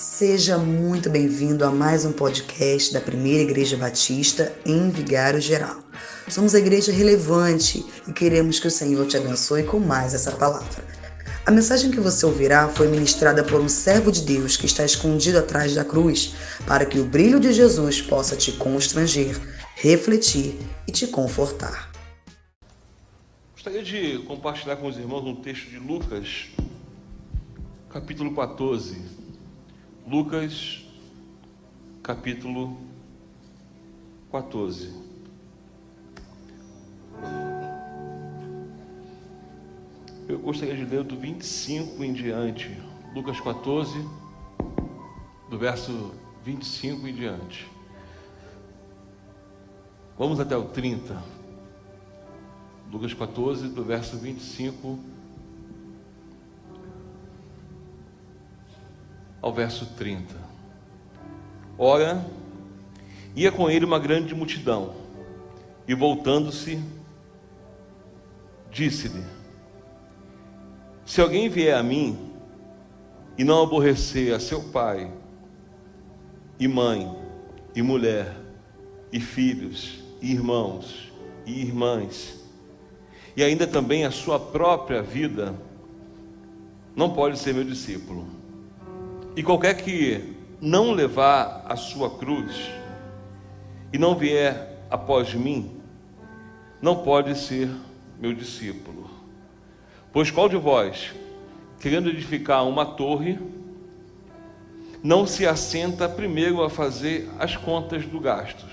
Seja muito bem-vindo a mais um podcast da Primeira Igreja Batista em Vigário Geral. Somos a igreja relevante e queremos que o Senhor te abençoe com mais essa palavra. A mensagem que você ouvirá foi ministrada por um servo de Deus que está escondido atrás da cruz, para que o brilho de Jesus possa te constranger, refletir e te confortar. Gostaria de compartilhar com os irmãos um texto de Lucas, capítulo 14. Lucas, capítulo 14. Eu gostaria de ler do 25 em diante. Lucas 14, do verso 25 em diante. Vamos até o 30. Lucas 14, do verso 25 ao verso 30. Ora, ia com ele uma grande multidão, e voltando-se, disse-lhe: Se alguém vier a mim e não aborrecer a seu pai, e mãe, e mulher, e filhos, e irmãos, e irmãs, e ainda também a sua própria vida, não pode ser meu discípulo. E qualquer que não levar a sua cruz e não vier após mim, não pode ser meu discípulo. Pois qual de vós, querendo edificar uma torre, não se assenta primeiro a fazer as contas do gasto,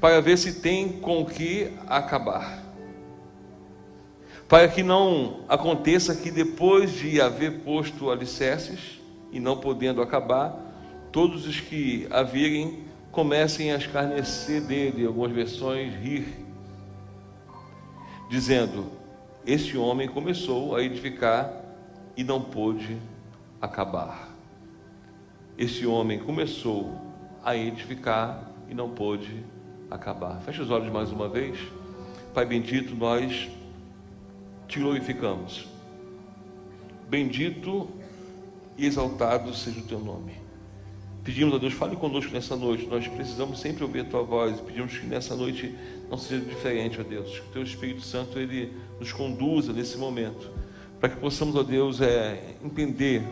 para ver se tem com que acabar? Para que não aconteça que depois de haver posto alicerces e não podendo acabar, todos os que a virem comecem a escarnecer dele, algumas versões rir, dizendo: Este homem começou a edificar e não pôde acabar. Este homem começou a edificar e não pôde acabar. Feche os olhos mais uma vez. Pai bendito, nós te glorificamos. Bendito e exaltado seja o teu nome. Pedimos a Deus, fale conosco nessa noite. Nós precisamos sempre ouvir a tua voz. Pedimos que nessa noite não seja diferente, ó Deus. Que o teu Espírito Santo ele nos conduza nesse momento, para que possamos, ó Deus, é, entender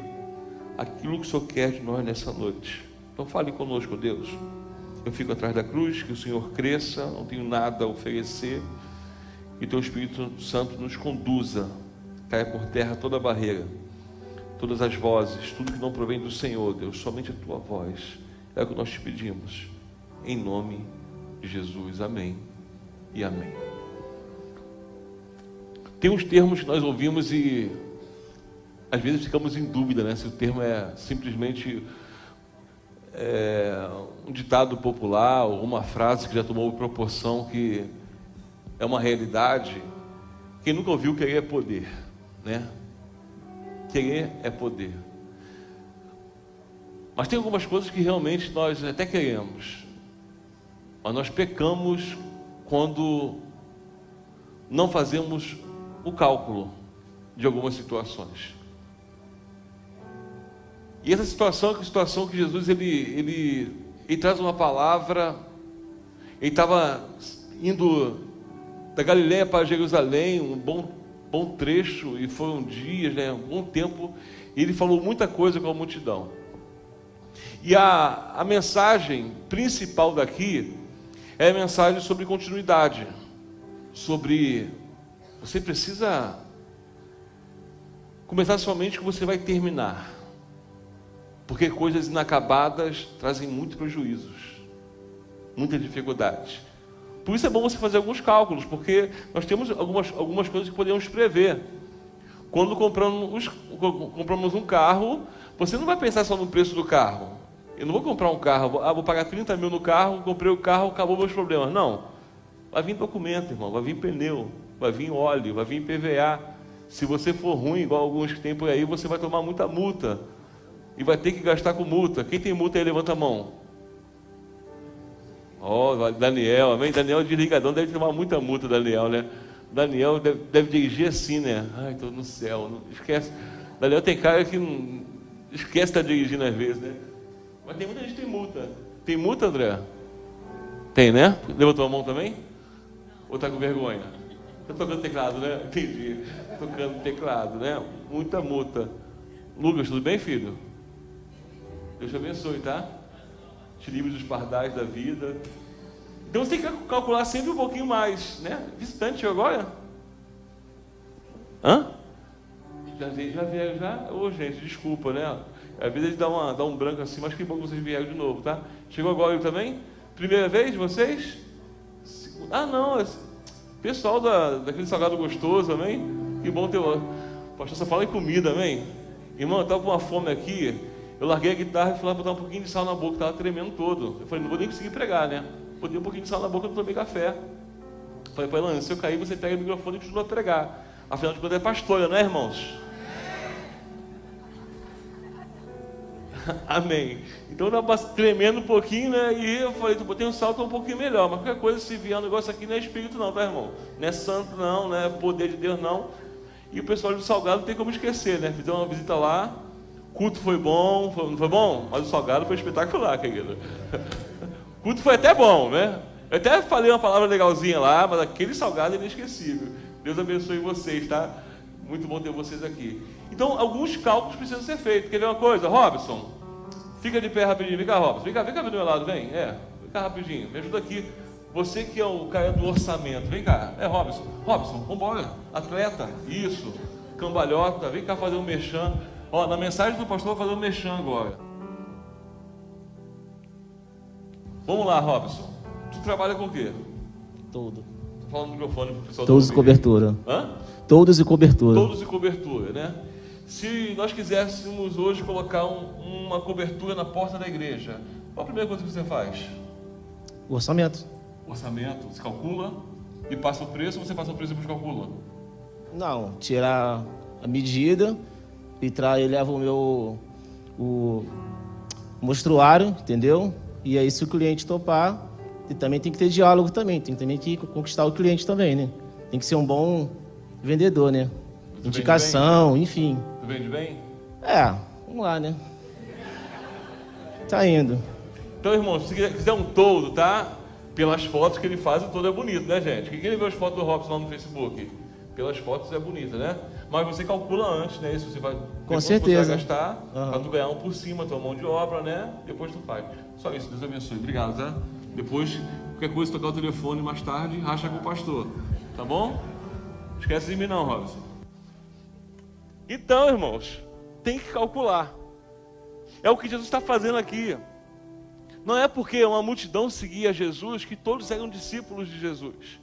aquilo que o Senhor quer de nós nessa noite. Então fale conosco, ó Deus. Eu fico atrás da cruz, que o Senhor cresça, não tenho nada a oferecer e teu Espírito Santo nos conduza, caia por terra toda barreira, todas as vozes, tudo que não provém do Senhor, Deus, somente a tua voz. É o que nós te pedimos, em nome de Jesus. Amém e amém. Tem uns termos que nós ouvimos e às vezes ficamos em dúvida né, se o termo é simplesmente é, um ditado popular ou uma frase que já tomou proporção que é uma realidade. Quem nunca ouviu querer é poder, né? Querer é poder. Mas tem algumas coisas que realmente nós até queremos, mas nós pecamos quando não fazemos o cálculo de algumas situações. E essa situação é a situação que Jesus ele, ele, ele traz uma palavra, ele estava indo da Galiléia para Jerusalém, um bom, bom trecho, e foram dias, né, um bom tempo, e ele falou muita coisa com a multidão. E a, a mensagem principal daqui é a mensagem sobre continuidade, sobre você precisa começar somente que você vai terminar, porque coisas inacabadas trazem muito prejuízos, muita dificuldade. Por isso é bom você fazer alguns cálculos, porque nós temos algumas, algumas coisas que podemos prever. Quando compramos, compramos um carro, você não vai pensar só no preço do carro. Eu não vou comprar um carro, ah, vou pagar 30 mil no carro, comprei o carro, acabou meus problemas. Não. Vai vir documento, irmão, vai vir pneu, vai vir óleo, vai vir PVA. Se você for ruim, igual alguns que tem por aí, você vai tomar muita multa. E vai ter que gastar com multa. Quem tem multa aí, levanta a mão. Oh, Daniel, amém? Daniel desligadão deve tomar muita multa, Daniel, né? Daniel deve, deve dirigir assim, né? Ai, estou no céu, não esquece. Daniel tem cara que não, Esquece de estar dirigindo às vezes, né? Mas tem muita gente que tem multa. Tem multa, André? Tem, né? Levantou a mão também? Ou está com vergonha? Está tocando teclado, né? Entendi. Tocando teclado, né? Muita multa. Lucas, tudo bem, filho? Deus te abençoe, tá? Te livre dos pardais da vida. Então você tem que calcular sempre um pouquinho mais, né? Visitante agora? Hã? Já veio, já vieram, já? Ô, oh, gente, desculpa, né? Às vezes dá, uma, dá um branco assim, mas que bom que vocês vieram de novo, tá? Chegou agora eu também? Primeira vez vocês? Ah, não, é pessoal da, daquele salgado gostoso, amém? Que bom ter. Pastor só fala em comida, amém? Irmão, eu estava com uma fome aqui, eu larguei a guitarra e fui lá botar um pouquinho de sal na boca, estava tremendo todo. Eu falei, não vou nem conseguir pregar, né? Botei um pouquinho de sal na boca e tomei café. Falei para ela, se eu cair, você pega o microfone e continua a pregar. Afinal de contas, é pastora, né, irmãos? Amém. Então eu estava tremendo um pouquinho, né? E eu falei, tu botei um salto um pouquinho melhor. Mas qualquer coisa, se vier um negócio aqui, não é espírito, não, tá, irmão? Não é santo, não, não é poder de Deus, não. E o pessoal do Salgado não tem como esquecer, né? Fizemos uma visita lá. Culto foi bom, foi, não foi bom? Mas o Salgado foi espetacular, querido. culto foi até bom, né? Eu até falei uma palavra legalzinha lá, mas aquele salgado é inesquecível. Deus abençoe vocês, tá? Muito bom ter vocês aqui. Então, alguns cálculos precisam ser feitos. Quer ver uma coisa? Robson, fica de pé rapidinho. Vem cá, Robson. Vem cá, vem cá do meu lado, vem. É, vem cá rapidinho. Me ajuda aqui. Você que é o cara do orçamento. Vem cá. É, Robson. Robson, vambora. Atleta. Isso. Cambalhota. Vem cá fazer um mexão. Ó, na mensagem do pastor, vou fazer um mexão agora. Vamos lá, Robson. Tu trabalha com o quê? Tudo. Tô falando no microfone pro pessoal Todos e cobertura. Hã? Todos e cobertura. Todos e cobertura, né? Se nós quiséssemos hoje colocar um, uma cobertura na porta da igreja, qual a primeira coisa que você faz? O orçamento. Orçamento, você calcula e passa o preço ou você passa o preço e depois calcula? Não, tirar a medida e tra... leva o meu o mostruário, entendeu? E aí se o cliente topar, e também tem que ter diálogo também, tem também que conquistar o cliente também, né? Tem que ser um bom vendedor, né? Você Indicação, enfim. Tu vende bem? É, vamos lá, né? Tá indo. Então, irmão, se quiser um todo, tá? Pelas fotos que ele faz, o todo é bonito, né, gente? Quem vê as fotos do Robson lá no Facebook? Pelas fotos é bonita, né? Mas você calcula antes, né? Isso você vai. Com certeza. Você vai gastar uhum. para tu ganhar um por cima, tua mão de obra, né? Depois tu faz. Só isso, Deus abençoe. Obrigado, tá? Depois, qualquer coisa, tocar o telefone mais tarde, racha com o pastor. Tá bom? Esquece de mim não, Robson. Então, irmãos, tem que calcular. É o que Jesus está fazendo aqui. Não é porque uma multidão seguia Jesus que todos eram discípulos de Jesus.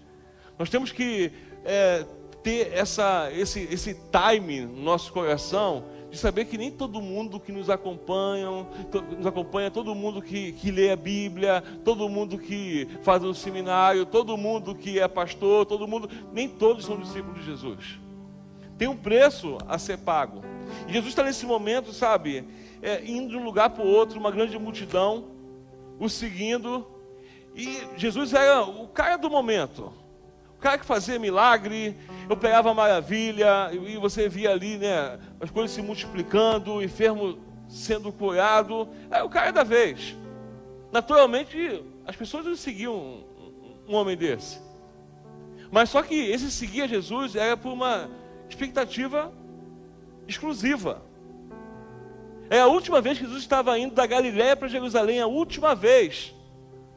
Nós temos que é, ter essa, esse, esse time no nosso coração de saber que nem todo mundo que nos acompanha, nos acompanha, todo mundo que, que lê a Bíblia, todo mundo que faz um seminário, todo mundo que é pastor, todo mundo, nem todos são discípulos de Jesus. Tem um preço a ser pago. E Jesus está nesse momento, sabe, é, indo de um lugar para o outro, uma grande multidão, o seguindo. E Jesus era o cara do momento o cara que fazia milagre, eu pegava maravilha, e você via ali, né, as coisas se multiplicando, o enfermo sendo curado, é o cara da vez. Naturalmente, as pessoas não seguiam um, um homem desse. Mas só que esse seguir a Jesus era por uma expectativa exclusiva. É a última vez que Jesus estava indo da Galiléia para Jerusalém, a última vez.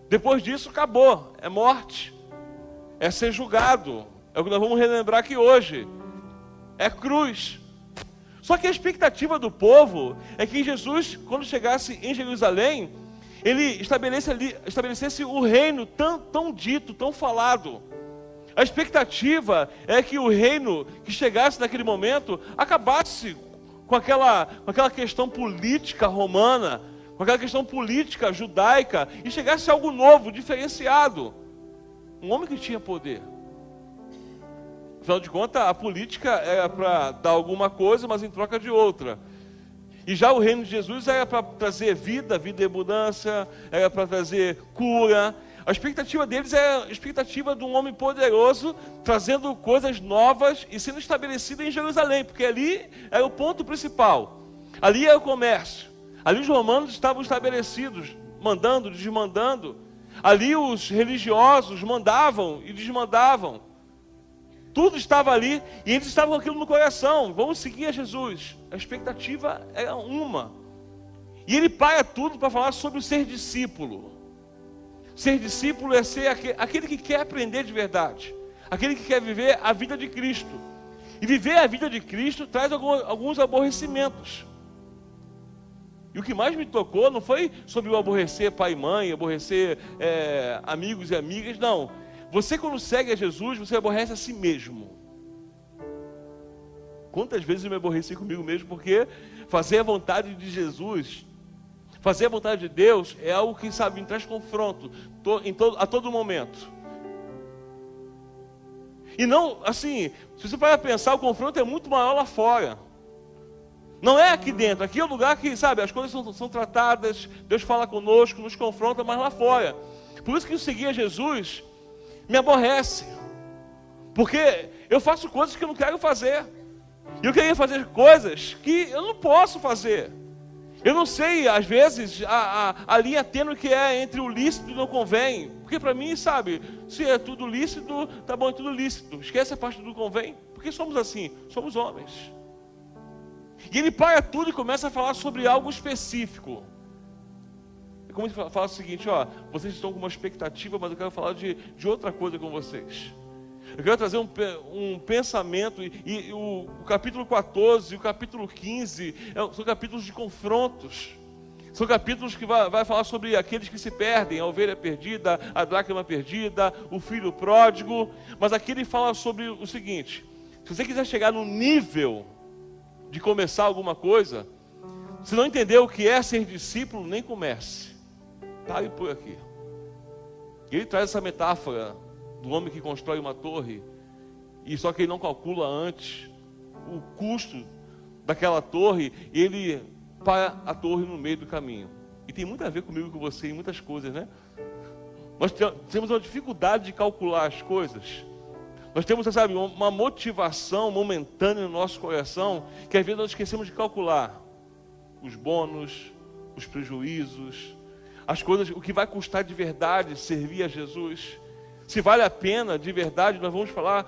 Depois disso, acabou, é morte é ser julgado. É o que nós vamos relembrar aqui hoje. É cruz. Só que a expectativa do povo é que Jesus, quando chegasse em Jerusalém, ele estabelecesse o reino tão, tão dito, tão falado. A expectativa é que o reino que chegasse naquele momento acabasse com aquela, com aquela questão política romana, com aquela questão política judaica e chegasse algo novo, diferenciado. Um homem que tinha poder. Afinal de contas, a política era para dar alguma coisa, mas em troca de outra. E já o reino de Jesus era para trazer vida, vida e mudança, era para trazer cura. A expectativa deles era a expectativa de um homem poderoso, trazendo coisas novas e sendo estabelecido em Jerusalém, porque ali era o ponto principal. Ali é o comércio. Ali os romanos estavam estabelecidos, mandando, desmandando. Ali os religiosos mandavam e desmandavam. Tudo estava ali e eles estavam com aquilo no coração. Vamos seguir a Jesus. A expectativa é uma. E ele para tudo para falar sobre o ser discípulo. Ser discípulo é ser aquele que quer aprender de verdade, aquele que quer viver a vida de Cristo. E viver a vida de Cristo traz alguns aborrecimentos. E o que mais me tocou não foi sobre o aborrecer pai e mãe, aborrecer é, amigos e amigas, não. Você, quando segue a Jesus, você aborrece a si mesmo. Quantas vezes eu me aborreci comigo mesmo, porque fazer a vontade de Jesus, fazer a vontade de Deus, é algo que, sabe, me traz confronto em todo, a todo momento. E não, assim, se você para pensar, o confronto é muito maior lá fora. Não é aqui dentro, aqui é o lugar que, sabe, as coisas são, são tratadas, Deus fala conosco, nos confronta, mas lá fora. Por isso que eu seguir a Jesus me aborrece. Porque eu faço coisas que eu não quero fazer. Eu queria fazer coisas que eu não posso fazer. Eu não sei, às vezes, a, a, a linha tênue que é entre o lícito e não convém. Porque para mim, sabe, se é tudo lícito, tá bom, é tudo lícito. Esquece a parte do convém. Porque somos assim, somos homens. E ele para tudo e começa a falar sobre algo específico. É como ele fala o seguinte: ó, vocês estão com uma expectativa, mas eu quero falar de, de outra coisa com vocês. Eu quero trazer um, um pensamento, e, e o, o, capítulo 14 e o capítulo 15 é, são capítulos de confrontos. São capítulos que vai, vai, falar sobre aqueles que se perdem, a ovelha perdida, a dracma perdida, o filho pródigo. Mas aqui ele fala sobre o seguinte: se você quiser chegar no nível de começar alguma coisa, se não entender o que é ser discípulo, nem comece. Pare por aqui. E ele traz essa metáfora do homem que constrói uma torre, e só que ele não calcula antes o custo daquela torre, ele para a torre no meio do caminho. E tem muito a ver comigo e com você em muitas coisas, né? Nós temos uma dificuldade de calcular as coisas. Nós temos, sabe, uma motivação momentânea no nosso coração que às vezes nós esquecemos de calcular os bônus, os prejuízos, as coisas, o que vai custar de verdade servir a Jesus. Se vale a pena de verdade, nós vamos falar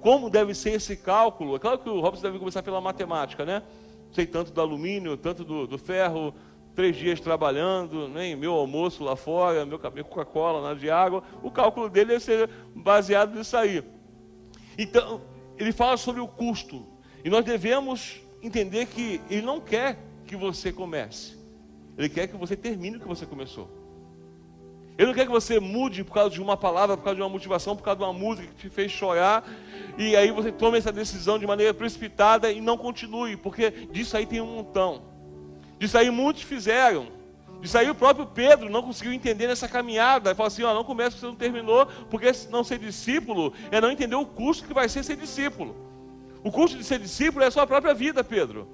como deve ser esse cálculo. É claro que o Robson deve começar pela matemática, né? Sei tanto do alumínio, tanto do, do ferro, três dias trabalhando, né, meu almoço lá fora, meu, meu Coca-Cola, nada de água. O cálculo dele deve ser baseado nisso aí. Então, ele fala sobre o custo. E nós devemos entender que ele não quer que você comece. Ele quer que você termine o que você começou. Ele não quer que você mude por causa de uma palavra, por causa de uma motivação, por causa de uma música que te fez chorar. E aí você tome essa decisão de maneira precipitada e não continue, porque disso aí tem um montão. Disso aí muitos fizeram. Isso aí o próprio Pedro não conseguiu entender nessa caminhada. Ele falou assim: ó, não começa você não terminou, porque não ser discípulo é não entender o custo que vai ser ser discípulo. O custo de ser discípulo é a sua própria vida, Pedro.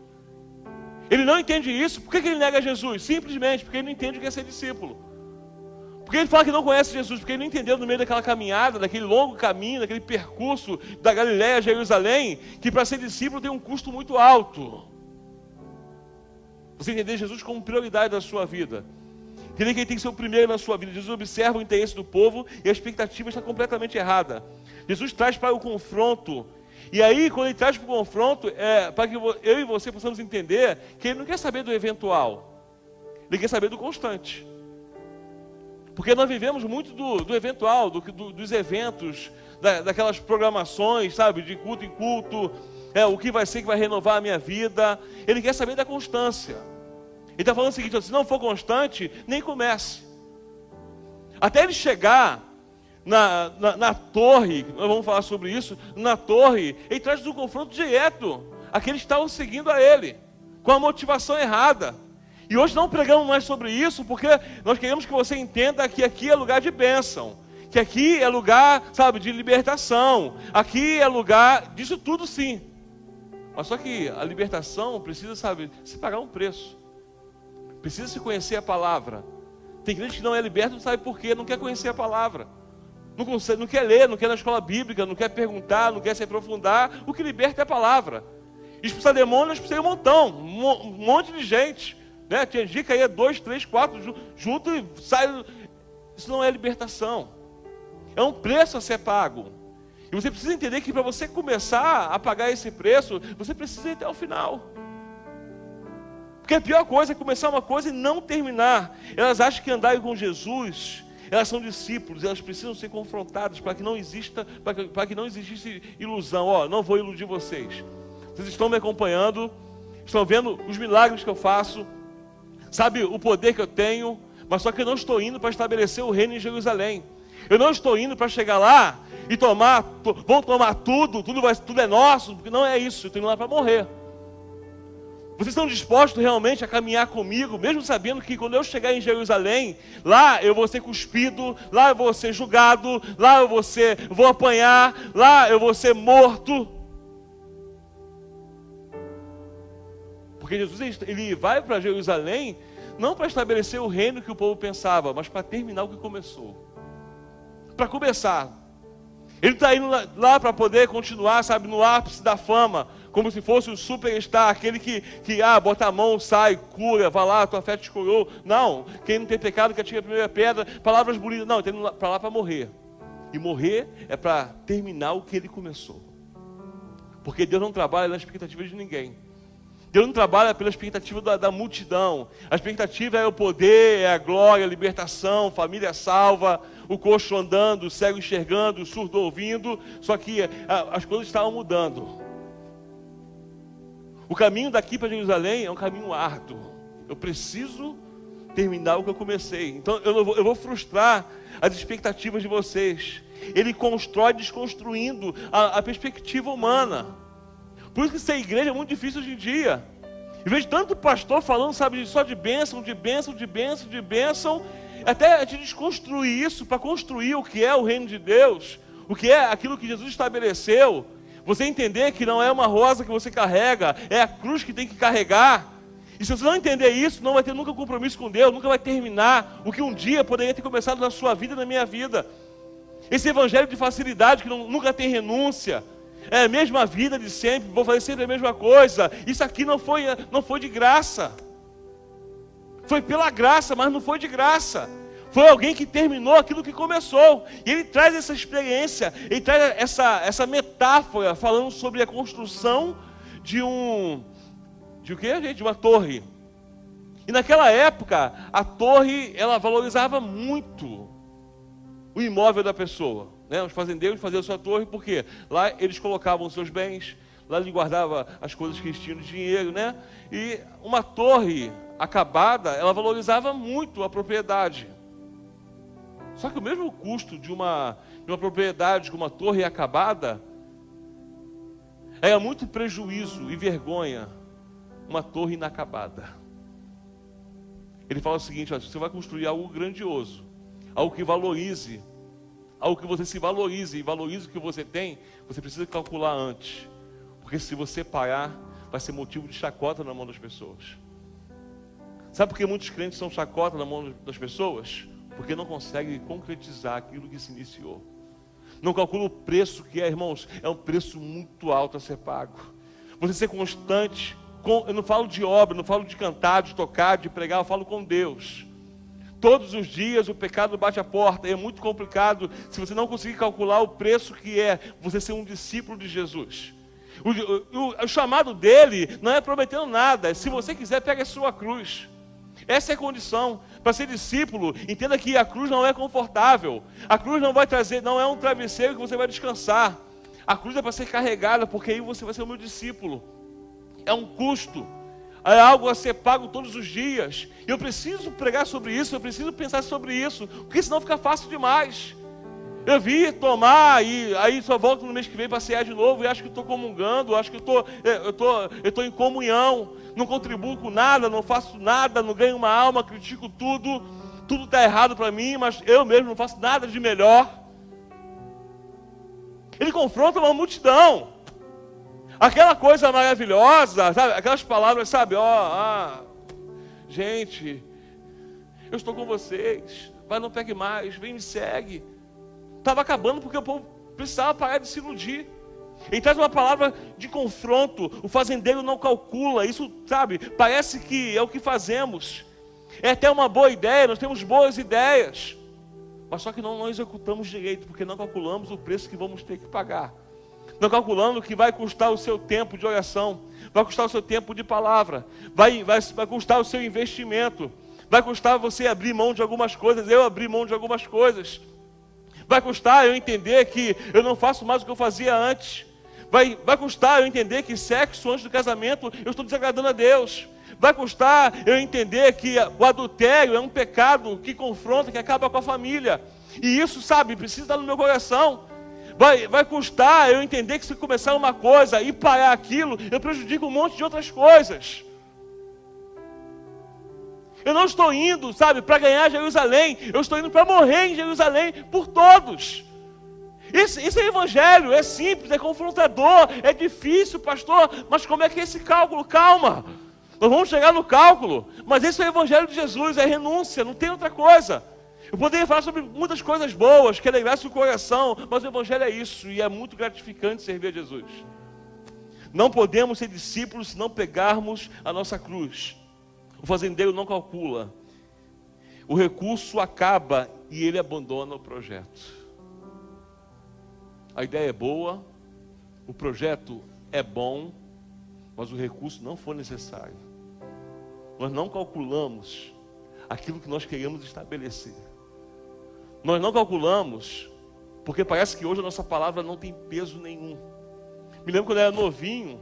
Ele não entende isso, por que, que ele nega Jesus? Simplesmente porque ele não entende o que é ser discípulo. Porque ele fala que não conhece Jesus, porque ele não entendeu no meio daquela caminhada, daquele longo caminho, daquele percurso da Galiléia a Jerusalém, que para ser discípulo tem um custo muito alto. Você entender Jesus como prioridade da sua vida. Entender que ele tem que ser o primeiro na sua vida. Jesus observa o interesse do povo e a expectativa está completamente errada. Jesus traz para o confronto. E aí, quando ele traz para o confronto, é para que eu e você possamos entender que ele não quer saber do eventual, ele quer saber do constante. Porque nós vivemos muito do, do eventual, do, do, dos eventos, da, daquelas programações, sabe, de culto em culto, é, o que vai ser que vai renovar a minha vida. Ele quer saber da constância. Ele está falando o seguinte: se não for constante, nem comece. Até ele chegar na, na, na, torre, nós vamos falar sobre isso, na torre, ele traz um confronto direto. Aqueles estavam seguindo a ele, com a motivação errada. E hoje não pregamos mais sobre isso, porque nós queremos que você entenda que aqui é lugar de bênção. Que aqui é lugar, sabe, de libertação. Aqui é lugar disso tudo sim. Mas só que a libertação precisa, sabe, se pagar um preço. Precisa se conhecer a palavra. Tem gente que não é liberto, não sabe por quê, não quer conhecer a palavra. Não, consegue, não quer ler, não quer na escola bíblica, não quer perguntar, não quer se aprofundar. O que liberta é a palavra. Expulsar demônio, eu expulsei um montão, um monte de gente. Né? Tinha dia que ia dois, três, quatro junto e sai. Isso não é libertação. É um preço a ser pago. E você precisa entender que para você começar a pagar esse preço, você precisa ir até o final. Porque a pior coisa é começar uma coisa e não terminar. Elas acham que andar com Jesus, elas são discípulos, elas precisam ser confrontadas para que não exista, para que, para que não existisse ilusão. Ó, oh, não vou iludir vocês. Vocês estão me acompanhando, estão vendo os milagres que eu faço, sabe o poder que eu tenho, mas só que eu não estou indo para estabelecer o reino em Jerusalém. Eu não estou indo para chegar lá e tomar, vão tomar tudo, tudo, vai, tudo é nosso, porque não é isso, eu estou indo lá para morrer. Vocês estão dispostos realmente a caminhar comigo, mesmo sabendo que quando eu chegar em Jerusalém, lá eu vou ser cuspido, lá eu vou ser julgado, lá eu vou ser, vou apanhar, lá eu vou ser morto. Porque Jesus ele vai para Jerusalém não para estabelecer o reino que o povo pensava, mas para terminar o que começou para começar. Ele está indo lá, para poder continuar, sabe, no ápice da fama, como se fosse o superstar, aquele que, que ah, bota a mão, sai, cura, vai lá, tua fé te curou. Não, quem não tem pecado, que atira a primeira pedra, palavras bonitas. Não, ele está para lá para morrer. E morrer é para terminar o que ele começou. Porque Deus não trabalha na expectativa de ninguém. Deus não trabalha pela expectativa da, da, multidão. A expectativa é o poder, é a glória, a libertação, família salva, o coxo andando, o cego enxergando, o surdo ouvindo. Só que a, as coisas estavam mudando. O caminho daqui para Jerusalém é um caminho árduo. Eu preciso terminar o que eu comecei. Então eu vou, eu vou frustrar as expectativas de vocês. Ele constrói desconstruindo a, a perspectiva humana. Por isso que ser igreja é muito difícil hoje em dia. Eu vejo tanto pastor falando, sabe, só de bênção, de bênção, de bênção, de bênção, até a gente desconstruir isso para construir o que é o reino de Deus, o que é aquilo que Jesus estabeleceu. Você entender que não é uma rosa que você carrega, é a cruz que tem que carregar. E se você não entender isso, não vai ter nunca compromisso com Deus, nunca vai terminar o que um dia poderia ter começado na sua vida e na minha vida. Esse evangelho de facilidade que não, nunca tem renúncia, é a mesma vida de sempre, vou fazer sempre a mesma coisa. Isso aqui não foi, não foi de graça. Foi pela graça, mas não foi de graça. Foi alguém que terminou aquilo que começou. E ele traz essa experiência, ele traz essa, essa metáfora falando sobre a construção de um. De o que, gente? De uma torre. E naquela época, a torre ela valorizava muito o imóvel da pessoa. Né? Os fazendeiros faziam sua torre porque lá eles colocavam seus bens, lá ele guardava as coisas que eles tinham de dinheiro, né? E uma torre acabada, ela valorizava muito a propriedade. Só que o mesmo custo de uma, de uma propriedade com uma torre acabada era muito prejuízo e vergonha uma torre inacabada. Ele fala o seguinte: ó, você vai construir algo grandioso, algo que valorize algo que você se valorize e valorize o que você tem, você precisa calcular antes. Porque se você parar, vai ser motivo de chacota na mão das pessoas. Sabe por que muitos crentes são chacota na mão das pessoas? Porque não conseguem concretizar aquilo que se iniciou. Não calcula o preço que é, irmãos, é um preço muito alto a ser pago. Você ser constante, com, eu não falo de obra, não falo de cantar, de tocar, de pregar, eu falo com Deus. Todos os dias o pecado bate a porta. E é muito complicado se você não conseguir calcular o preço que é você ser um discípulo de Jesus. O, o, o, chamado dele não é prometendo nada. Se você quiser, pegue a sua cruz. Essa é a condição. Para ser discípulo, entenda que a cruz não é confortável. A cruz não vai trazer, não é um travesseiro que você vai descansar. A cruz é para ser carregada, porque aí você vai ser o meu discípulo. É um custo é algo a ser pago todos os dias. Eu preciso pregar sobre isso, eu preciso pensar sobre isso, porque senão fica fácil demais. Eu vi tomar e aí só volto no mês que vem para cear de novo e acho que estou comungando, acho que estou é, eu tô, eu tô em comunhão, não contribuo com nada, não faço nada, não ganho uma alma, critico tudo, tudo está errado para mim, mas eu mesmo não faço nada de melhor. Ele confronta uma multidão. Aquela coisa maravilhosa, sabe? Aquelas palavras, sabe? Ó, ah, gente, eu estou com vocês. Vai, não pegue mais, vem me segue. Estava acabando porque o povo precisava parar de se iludir. Ele traz uma palavra de confronto. O fazendeiro não calcula. Isso, sabe, parece que é o que fazemos. É até uma boa ideia, nós temos boas ideias. Mas só que não, não executamos direito, porque não calculamos o preço que vamos ter que pagar. Não calculando que vai custar o seu tempo de oração, vai custar o seu tempo de palavra, vai, vai, vai custar o seu investimento, vai custar você abrir mão de algumas coisas, eu abrir mão de algumas coisas. Vai custar eu entender que eu não faço mais o que eu fazia antes. Vai, vai custar eu entender que sexo antes do casamento eu estou desagradando a Deus. Vai custar eu entender que o adultério é um pecado que confronta, que acaba com a família. E isso, sabe, precisa estar no meu coração. Vai, vai custar eu entender que se começar uma coisa e parar aquilo, eu prejudico um monte de outras coisas. Eu não estou indo, sabe, para ganhar Jerusalém, eu estou indo para morrer em Jerusalém por todos. Isso, isso, é evangelho, é simples, é confrontador, é difícil, pastor, mas como é que é esse cálculo? Calma. Nós vamos chegar no cálculo, mas esse é o Evangelho de Jesus, é renúncia, não tem outra coisa. Eu poderia falar sobre muitas coisas boas, que alegrasse o coração, mas o Evangelho é isso, e é muito gratificante servir a Jesus. Não podemos ser discípulos se não pegarmos a nossa cruz. O fazendeiro não calcula. O recurso acaba e ele abandona o projeto. A ideia é boa, o projeto é bom, mas o recurso não foi necessário nós não calculamos aquilo que nós queremos estabelecer. Nós não calculamos, porque parece que hoje a nossa palavra não tem peso nenhum. Me lembro quando eu era novinho,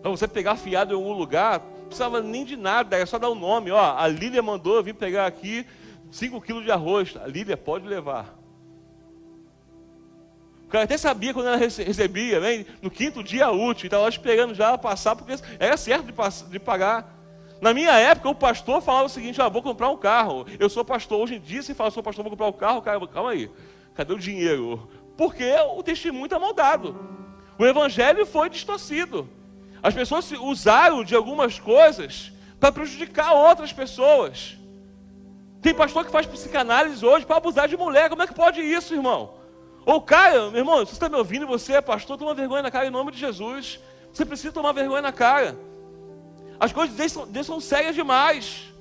para você pegar fiado em algum lugar, precisava nem de nada, era só dar o um nome. Ó, a Lília mandou eu vir pegar aqui 5 quilos de arroz. A Lília pode levar. O cara até sabia quando ela recebia, né? no quinto dia útil, estava esperando já passar, porque era certo de, de pagar. Na minha época, o pastor falava o seguinte: ah, vou comprar um carro. Eu sou pastor. Hoje em dia, se fala, sou pastor, vou comprar um carro, cara, calma aí. Cadê o dinheiro? Porque o testemunho está moldado. O evangelho foi distorcido. As pessoas usaram de algumas coisas para prejudicar outras pessoas. Tem pastor que faz psicanálise hoje para abusar de mulher. Como é que pode isso, irmão? Ou cara, meu irmão, se você está me ouvindo você é pastor, toma vergonha na cara em nome de Jesus. Você precisa tomar vergonha na cara. As coisas de Deus são, são sérias demais.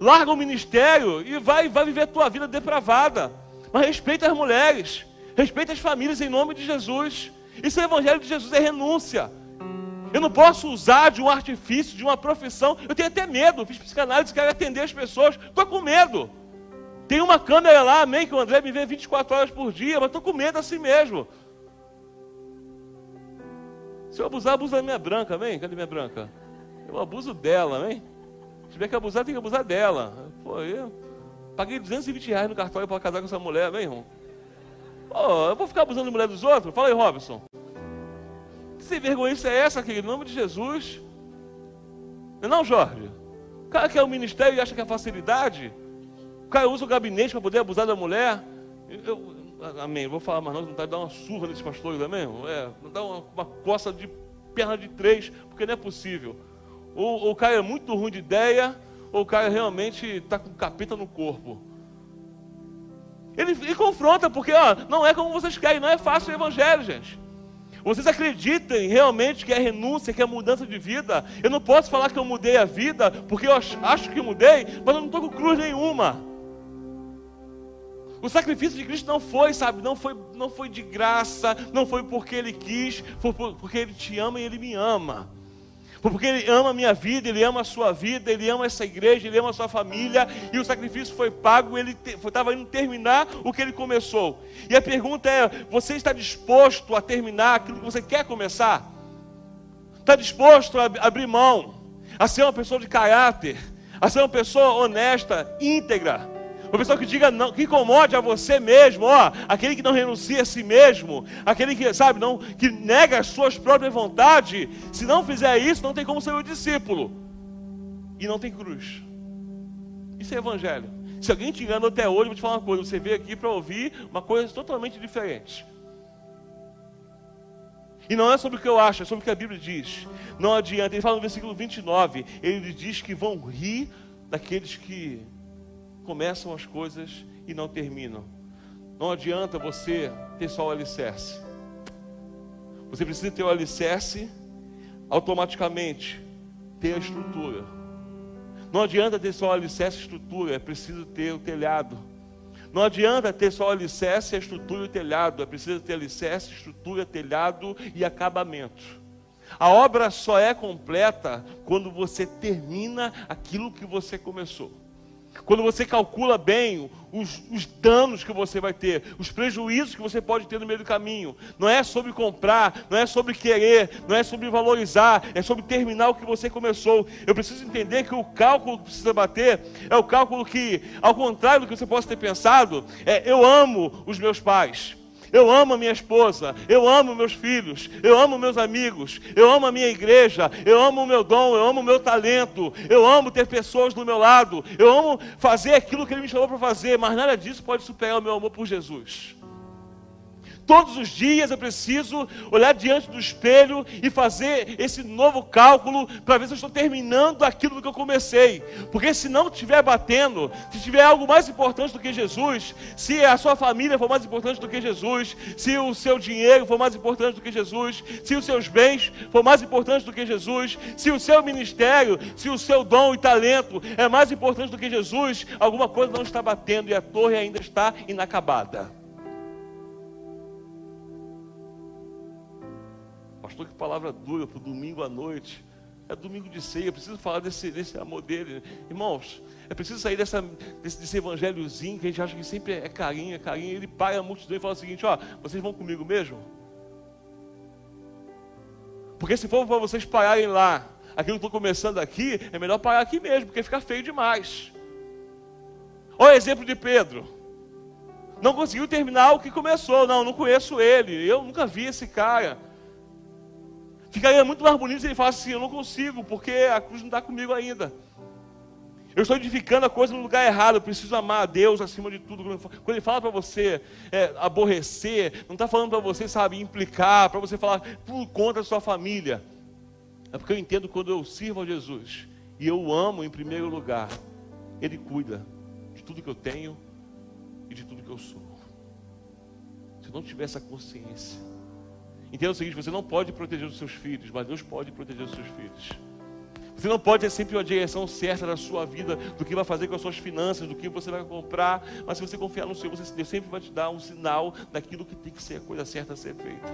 Larga o ministério e vai, vai viver a tua vida depravada. Mas respeita as mulheres, respeita as famílias em nome de Jesus. Isso é o evangelho de Jesus, é renúncia. Eu não posso usar de um artifício, de uma profissão. Eu tenho até medo. Fiz psicanálise, quero atender as pessoas. Estou com medo. Tem uma câmera lá, amém, que o André me vê 24 horas por dia, mas estou com medo assim mesmo. Se eu abusar, abusa da minha branca, amém? Cadê minha branca? Eu abuso dela, né? Se tiver que abusar, tem que abusar dela. Pô, eu paguei 220 reais no cartório para casar com essa mulher, vem, irmão. Pô, eu vou ficar abusando da mulher dos outros? Fala aí, Robson. Sem vergonha isso é essa, querido? Em nome de Jesus. Não, é não, Jorge? O cara quer o ministério e acha que é facilidade. O cara usa o gabinete para poder abusar da mulher. Eu, amém. Vou falar mais não, não tá dar uma surra nesses pastores, amém? É, dá uma, uma coça de perna de três, porque não é possível. Ou, o cara é muito ruim de ideia, ou o cara realmente está com capeta no corpo. Ele, ele confronta, porque ó, não é como vocês querem, não é fácil o evangelho, gente. Vocês acreditem realmente que é renúncia, que é mudança de vida. Eu não posso falar que eu mudei a vida, porque eu acho que mudei, mas eu não estou com cruz nenhuma. O sacrifício de Cristo não foi, sabe, não foi, não foi de graça, não foi porque Ele quis, foi porque Ele te ama e Ele me ama porque Ele ama a minha vida, Ele ama a sua vida, Ele ama essa igreja, Ele ama a sua família, e o sacrifício foi pago, Ele estava indo terminar o que Ele começou. E a pergunta é: você está disposto a terminar aquilo que você quer começar? Está disposto a abrir mão, a ser uma pessoa de caráter, a ser uma pessoa honesta, íntegra? Uma pessoa que diga não, que incomode a você mesmo, ó, aquele que não renuncia a si mesmo, aquele que, sabe, não, que nega as suas próprias vontades, se não fizer isso, não tem como ser o discípulo. E não tem cruz. Isso é evangelho. Se alguém te engana até hoje, eu vou te falar uma coisa, você veio aqui para ouvir uma coisa totalmente diferente. E não é sobre o que eu acho, é sobre o que a Bíblia diz. Não adianta. Ele fala no versículo 29, ele diz que vão rir daqueles que começam as coisas e não terminam. Não adianta você ter só o alicerce. Você precisa ter o alicerce, automaticamente ter a estrutura. Não adianta ter só o alicerce e estrutura, é preciso ter o telhado. Não adianta ter só o alicerce, a estrutura e o telhado. É preciso ter alicerce, estrutura, telhado e acabamento. A obra só é completa quando você termina aquilo que você começou. Quando você calcula bem os, os, danos que você vai ter, os prejuízos que você pode ter no meio do caminho. Não é sobre comprar, não é sobre querer, não é sobre valorizar, é sobre terminar o que você começou. Eu preciso entender que o cálculo que precisa bater é o cálculo que, ao contrário do que você possa ter pensado, é eu amo os meus pais. Eu amo a minha esposa, eu amo meus filhos, eu amo meus amigos, eu amo a minha igreja, eu amo o meu dom, eu amo o meu talento, eu amo ter pessoas do meu lado, eu amo fazer aquilo que Ele me chamou para fazer, mas nada disso pode superar o meu amor por Jesus. Todos os dias eu preciso olhar diante do espelho e fazer esse novo cálculo para ver se eu estou terminando aquilo que eu comecei. Porque se não estiver batendo, se tiver algo mais importante do que Jesus, se a sua família for mais importante do que Jesus, se o seu dinheiro for mais importante do que Jesus, se os seus bens for mais importante do que Jesus, se o seu ministério, se o seu dom e talento é mais importante do que Jesus, alguma coisa não está batendo e a torre ainda está inacabada. Pastor, que palavra dura para o domingo à noite. É domingo de ceia, eu preciso falar desse, desse amor dele. Irmãos, é preciso sair dessa, desse, desse evangelhozinho que a gente acha que sempre é carinho, é carinho. Ele paga a multidão e fala o seguinte: ó, vocês vão comigo mesmo? Porque se for para vocês pararem lá, aquilo que estou começando aqui, é melhor parar aqui mesmo, porque fica feio demais. Olha o exemplo de Pedro. Não conseguiu terminar o que começou. Não, não conheço ele. Eu nunca vi esse cara. Ficaria muito mais bonito se ele falasse assim: Eu não consigo, porque a cruz não está comigo ainda. Eu estou edificando a coisa no lugar errado. Eu preciso amar a Deus acima de tudo. Quando ele fala para você é, aborrecer, não está falando para você, sabe, implicar, para você falar por conta da sua família. É porque eu entendo quando eu sirvo a Jesus e eu amo em primeiro lugar, Ele cuida de tudo que eu tenho e de tudo que eu sou. Se eu não tiver essa consciência, Entenda o seguinte: você não pode proteger os seus filhos, mas Deus pode proteger os seus filhos. Você não pode ter sempre a direção certa da sua vida, do que vai fazer com as suas finanças, do que você vai comprar, mas se você confiar no Senhor, Deus sempre vai te dar um sinal daquilo que tem que ser a coisa certa a ser feita.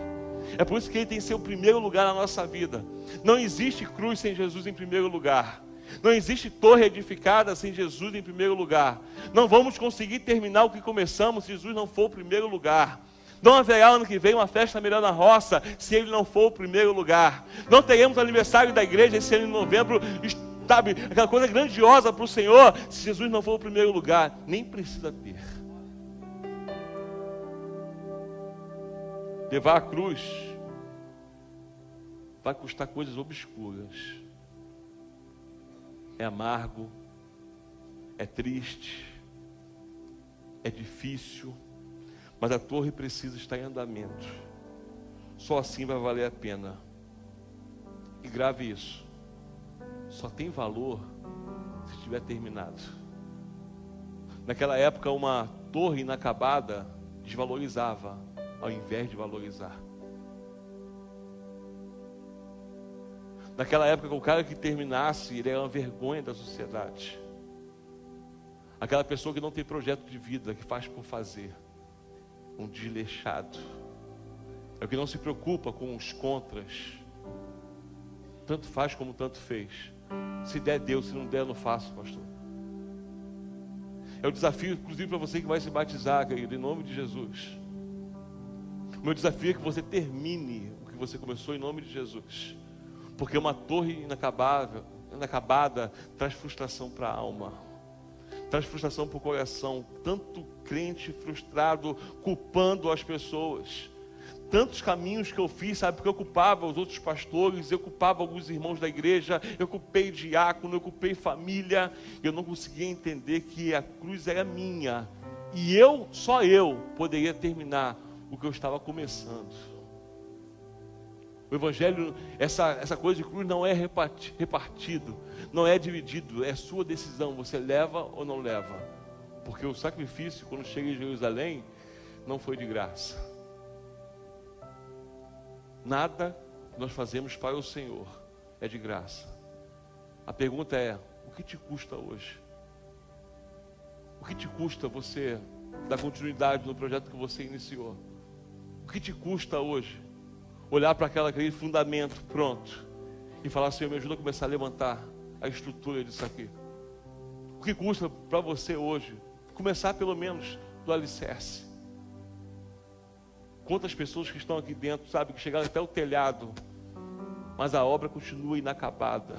É por isso que Ele tem que ser o primeiro lugar na nossa vida. Não existe cruz sem Jesus em primeiro lugar. Não existe torre edificada sem Jesus em primeiro lugar. Não vamos conseguir terminar o que começamos se Jesus não for o primeiro lugar. Não haverá ano que vem uma festa melhor na roça se ele não for o primeiro lugar. Não teremos aniversário da igreja esse ano em novembro, sabe, aquela coisa grandiosa para o Senhor, se Jesus não for o primeiro lugar. Nem precisa ter. Levar a cruz vai custar coisas obscuras. É amargo, é triste, é difícil mas a torre precisa estar em andamento. Só assim vai valer a pena. E grave isso. Só tem valor se estiver terminado. Naquela época, uma torre inacabada desvalorizava, ao invés de valorizar. Naquela época, o cara que terminasse, ele era uma vergonha da sociedade. Aquela pessoa que não tem projeto de vida, que faz por fazer um desleixado. É o que não se preocupa com os contras. Tanto faz como tanto fez. Se der, Deus. Se não der, não faço, pastor. É o desafio, inclusive, para você que vai se batizar, querido, em nome de Jesus. O meu desafio é que você termine o que você começou em nome de Jesus. Porque uma torre inacabável, inacabada traz frustração para a alma traz frustração para o coração. Tanto crente frustrado, culpando as pessoas. Tantos caminhos que eu fiz, sabe, porque eu culpava os outros pastores, eu culpava alguns irmãos da igreja, eu culpei diácono, eu culpei família, eu não conseguia entender que a cruz era minha. E eu, só eu, poderia terminar o que eu estava começando. O Evangelho, essa, essa coisa de cruz não é repartido, não é dividido, é sua decisão. Você leva ou não leva? Porque o sacrifício, quando chega em Jerusalém, não foi de graça. Nada nós fazemos para o Senhor é de graça. A pergunta é: o que te custa hoje? O que te custa você dar continuidade no projeto que você iniciou? O que te custa hoje olhar para aquela, aquele fundamento pronto e falar: Senhor, me ajuda a começar a levantar a estrutura disso aqui? O que custa para você hoje começar pelo menos do alicerce? Quantas pessoas que estão aqui dentro, sabe, que chegaram até o telhado, mas a obra continua inacabada.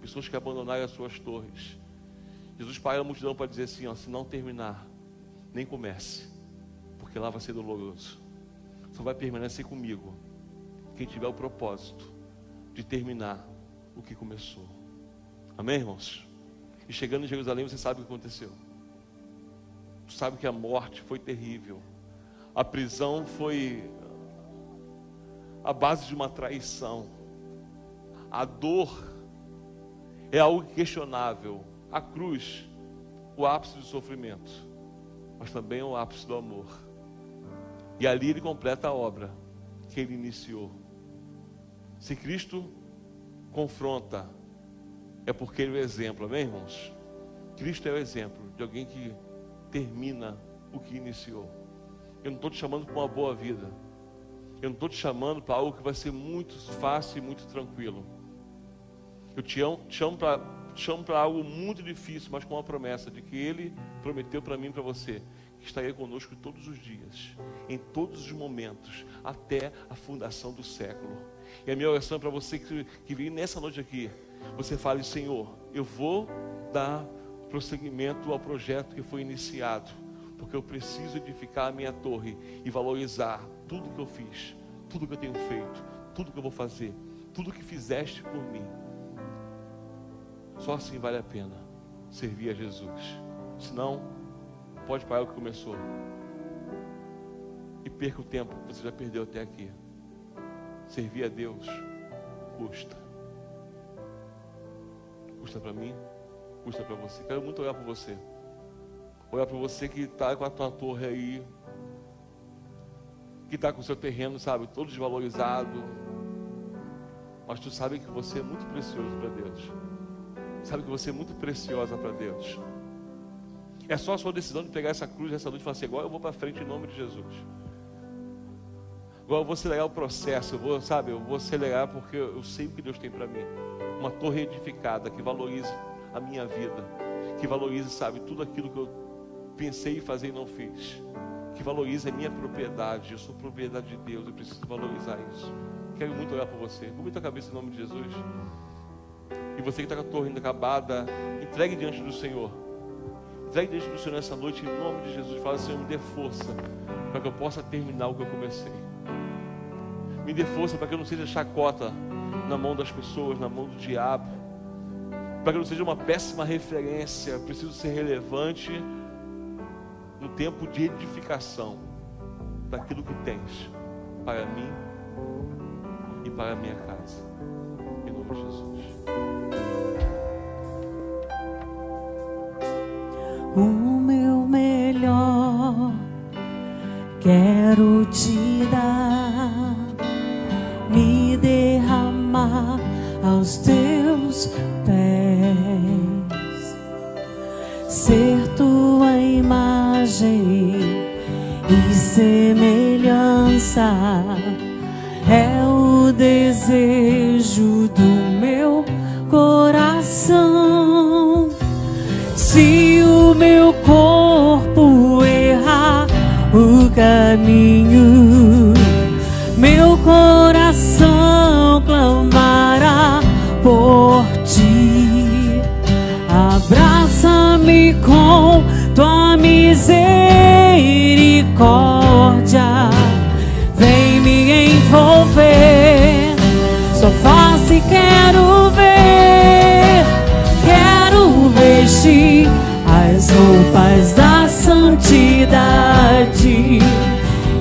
Pessoas que abandonaram as suas torres. Jesus para a multidão para dizer assim: ó, se não terminar, nem comece, porque lá vai ser doloroso. Só vai permanecer comigo quem tiver o propósito de terminar o que começou. Amém, irmãos? E chegando em Jerusalém, você sabe o que aconteceu. Você sabe que a morte foi terrível. A prisão foi a base de uma traição. A dor é algo questionável. A cruz, o ápice do sofrimento, mas também o ápice do amor. E ali ele completa a obra que ele iniciou. Se Cristo confronta, é porque ele é o exemplo, amém, irmãos? Cristo é o exemplo de alguém que termina o que iniciou. Eu não estou te chamando para uma boa vida. Eu não estou te chamando para algo que vai ser muito fácil e muito tranquilo. Eu te chamo para chamo para algo muito difícil, mas com uma promessa de que Ele prometeu para mim e para você estaria conosco todos os dias, em todos os momentos, até a fundação do século. E a minha oração é para você que, que vem nessa noite aqui, você fale, Senhor, eu vou dar prosseguimento ao projeto que foi iniciado porque eu preciso edificar a minha torre e valorizar tudo que eu fiz, tudo que eu tenho feito, tudo que eu vou fazer, tudo que fizeste por mim. Só assim vale a pena servir a Jesus. Senão, pode parar o que começou. E perca o tempo que você já perdeu até aqui. Servir a Deus custa. Custa para mim, custa para você. Quero muito olhar para você. Olhar para você que está com a tua torre aí, que está com o seu terreno, sabe, todo desvalorizado. Mas tu sabe que você é muito precioso para Deus. Sabe que você é muito preciosa para Deus. É só a sua decisão de pegar essa cruz essa noite e falar assim: agora eu vou para frente em nome de Jesus. Agora eu vou acelerar o processo, eu vou, sabe, eu vou acelerar porque eu sei o que Deus tem para mim. Uma torre edificada que valorize a minha vida, que valorize, sabe, tudo aquilo que eu pensei em fazer e não fiz. Que valorize a minha propriedade. Eu sou propriedade de Deus, eu preciso valorizar isso. Quero muito olhar para você. Curva a cabeça em nome de Jesus. E você que está com a torre ainda acabada, entregue diante do Senhor. Entregue diante do Senhor nessa noite, em nome de Jesus. Fala, Senhor, me dê força para que eu possa terminar o que eu comecei. Me dê força para que eu não seja chacota na mão das pessoas, na mão do diabo. Para que eu não seja uma péssima referência. Eu preciso ser relevante no tempo de edificação daquilo que tens para mim e para a minha casa. Em nome de Jesus. Semelhança é o desejo do meu coração. Se o meu corpo errar o caminho, meu coração clamará por ti. Abraça-me com tua veste as roupas da santidade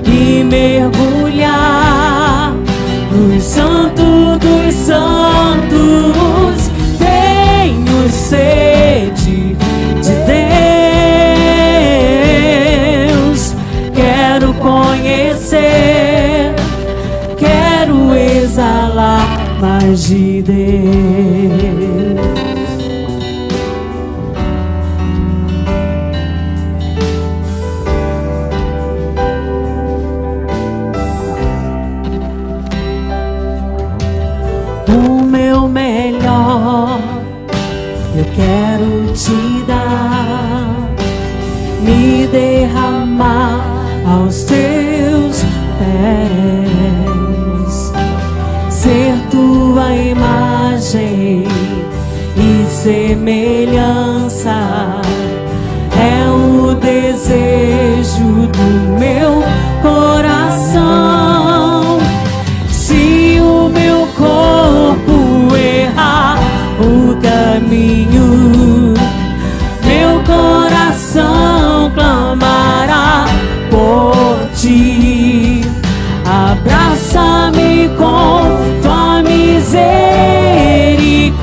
e mergulhar no santo dos santos. Tenho sede de Deus, quero conhecer, quero exalar mais de Deus.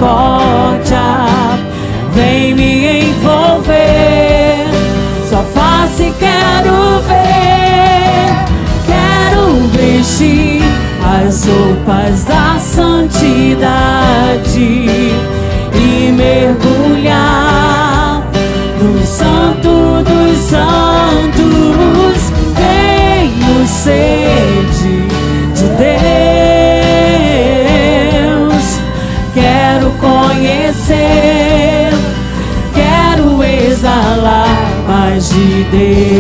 Misericórdia, vem me envolver. Sua face quero ver, quero vestir as roupas da santidade e mergulhar no santo dos santos. Deus.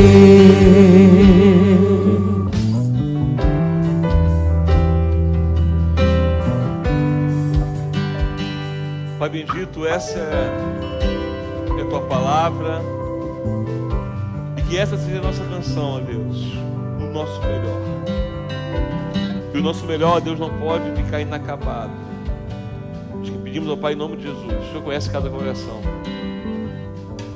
Pai bendito, essa é a tua palavra. E que essa seja a nossa canção, ó Deus, o nosso melhor. E o nosso melhor, ó Deus, não pode ficar inacabado. Que pedimos ao Pai em nome de Jesus. O Senhor conhece cada coração.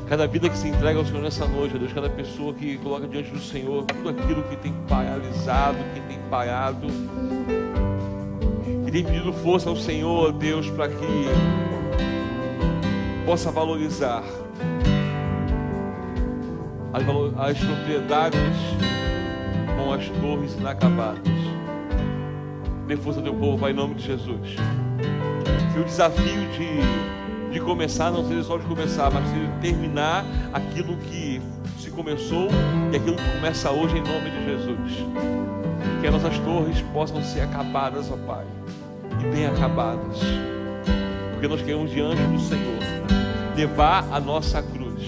Cada vida que se entrega ao Senhor nessa noite, Deus, cada pessoa que coloca diante do Senhor tudo aquilo que tem paralisado, que tem parado, e tem pedido força ao Senhor, Deus, para que possa valorizar as, as propriedades com as torres inacabadas. Dê força ao teu povo, Pai, em nome de Jesus. Que o desafio de, de começar não seja só de começar, mas de terminar aquilo que se começou e aquilo que começa hoje, em nome de Jesus. Que as nossas torres possam ser acabadas, ó Pai, e bem acabadas porque nós queremos diante do Senhor levar a nossa cruz,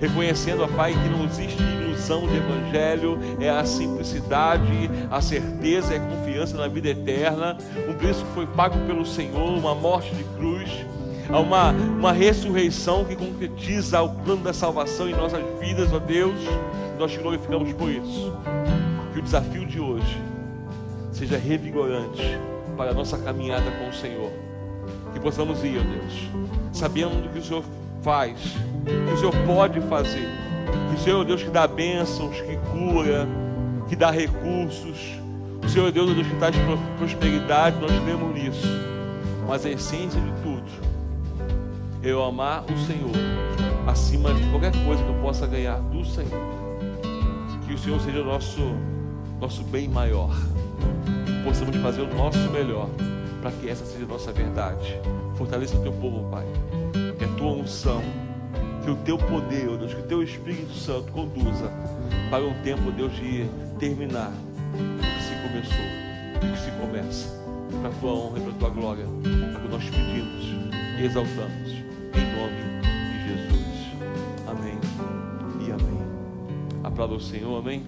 reconhecendo, ó Pai, que não existe ilusão de evangelho, é a simplicidade, a certeza e a confiança na vida eterna, um preço que foi pago pelo Senhor, uma morte de cruz, há uma, uma ressurreição que concretiza o plano da salvação em nossas vidas, ó Deus, nós te glorificamos por isso. Que o desafio de hoje seja revigorante para a nossa caminhada com o Senhor. Que possamos ir, ó Deus, sabendo do que o Senhor faz, que o Senhor pode fazer, que o Senhor é o Deus que dá bênçãos, que cura, que dá recursos, o Senhor é Deus, ó Deus que traz pro- prosperidade, nós cremos nisso, mas a essência de tudo eu amar o Senhor acima de qualquer coisa que eu possa ganhar do Senhor, que o Senhor seja o nosso, nosso bem maior, possamos fazer o nosso melhor para que essa seja a nossa verdade. Fortaleça o teu povo, Pai. Que a tua unção, que o teu poder, Deus, que o teu Espírito Santo conduza para um tempo, Deus, de terminar o que se começou o que se começa. Para a tua honra e para a tua glória. É o que nós pedimos e exaltamos. Aplauda o Senhor, amém.